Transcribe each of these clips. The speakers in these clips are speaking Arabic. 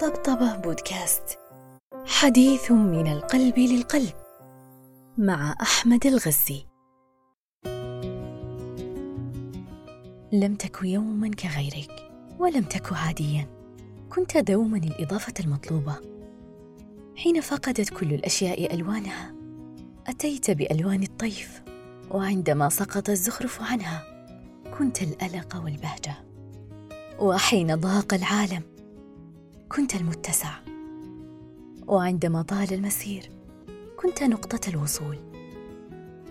طبطبة بودكاست. حديث من القلب للقلب مع أحمد الغزي. لم تك يوما كغيرك ولم تك عاديا كنت دوما الإضافة المطلوبة. حين فقدت كل الأشياء ألوانها أتيت بألوان الطيف وعندما سقط الزخرف عنها كنت الألق والبهجة. وحين ضاق العالم كنت المتسع. وعندما طال المسير كنت نقطة الوصول.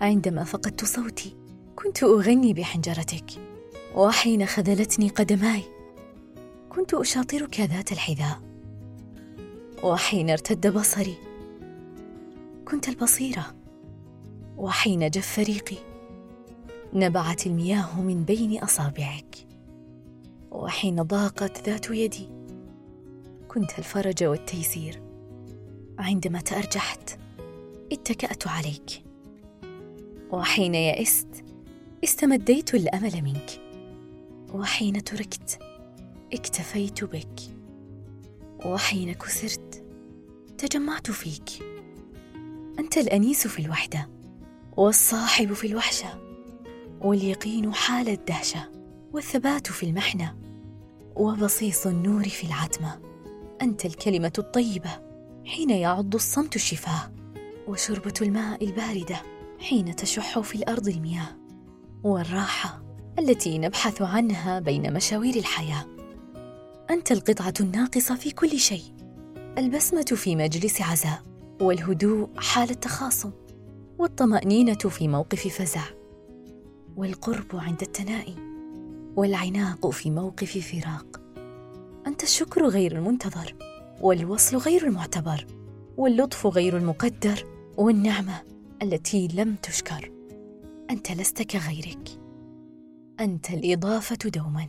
عندما فقدت صوتي كنت أغني بحنجرتك. وحين خذلتني قدماي كنت أشاطرك ذات الحذاء. وحين ارتد بصري كنت البصيرة. وحين جف ريقي نبعت المياه من بين أصابعك. وحين ضاقت ذات يدي كنت الفرج والتيسير. عندما تأرجحت اتكأت عليك. وحين يئست استمديت الأمل منك. وحين تركت اكتفيت بك. وحين كسرت تجمعت فيك. أنت الأنيس في الوحدة والصاحب في الوحشة واليقين حال الدهشة والثبات في المحنة وبصيص النور في العتمة. أنت الكلمة الطيبة حين يعض الصمت الشفاه وشربة الماء الباردة حين تشح في الأرض المياه والراحة التي نبحث عنها بين مشاوير الحياة. أنت القطعة الناقصة في كل شيء البسمة في مجلس عزاء والهدوء حال التخاصم والطمأنينة في موقف فزع والقرب عند التنائي والعناق في موقف فراق. انت الشكر غير المنتظر والوصل غير المعتبر واللطف غير المقدر والنعمة التي لم تشكر. أنت لست كغيرك. أنت الإضافة دوما.